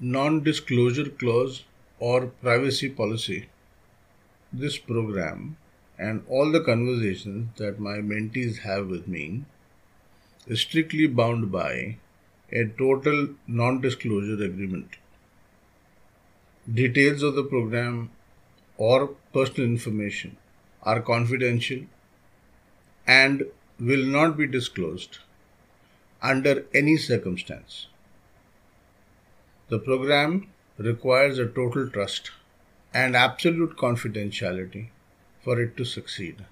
non disclosure clause or privacy policy, this program and all the conversations that my mentees have with me is strictly bound by a total non disclosure agreement. Details of the program or personal information are confidential and will not be disclosed under any circumstance. The program requires a total trust and absolute confidentiality for it to succeed.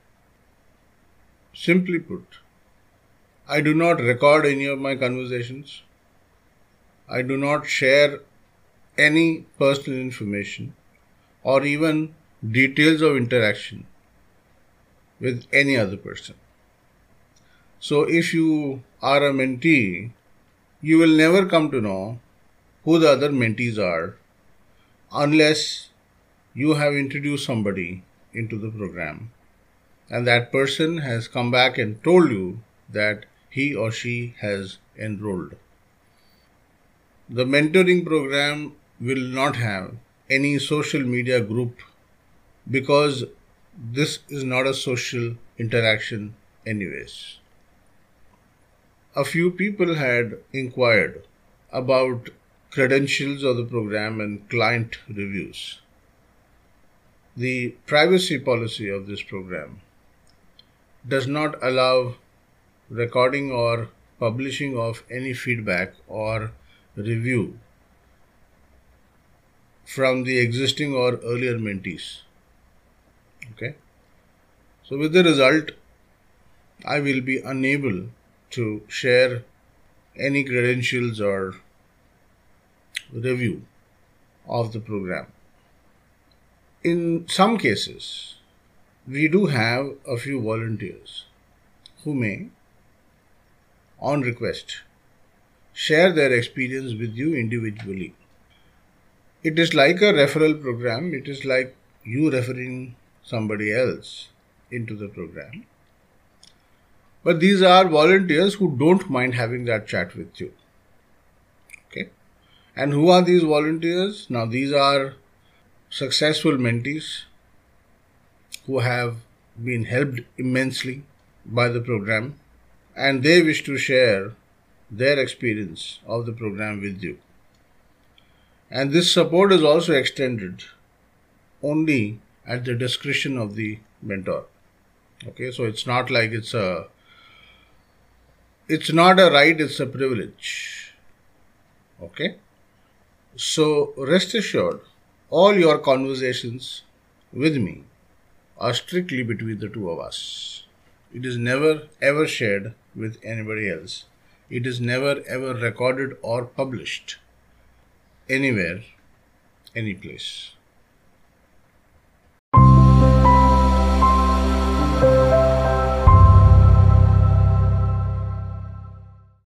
Simply put, I do not record any of my conversations. I do not share any personal information or even details of interaction with any other person. So, if you are a mentee, you will never come to know who the other mentees are unless you have introduced somebody into the program and that person has come back and told you that he or she has enrolled. The mentoring program will not have any social media group because this is not a social interaction, anyways. A few people had inquired about credentials of the program and client reviews. The privacy policy of this program does not allow recording or publishing of any feedback or review from the existing or earlier mentees. Okay. So, with the result, I will be unable to share any credentials or review of the program. In some cases, we do have a few volunteers who may, on request, share their experience with you individually. It is like a referral program, it is like you referring somebody else into the program. But these are volunteers who don't mind having that chat with you. And who are these volunteers? Now, these are successful mentees who have been helped immensely by the program and they wish to share their experience of the program with you. And this support is also extended only at the discretion of the mentor. Okay, so it's not like it's a it's not a right, it's a privilege. Okay? So rest assured, all your conversations with me are strictly between the two of us. It is never ever shared with anybody else. It is never ever recorded or published anywhere, any place.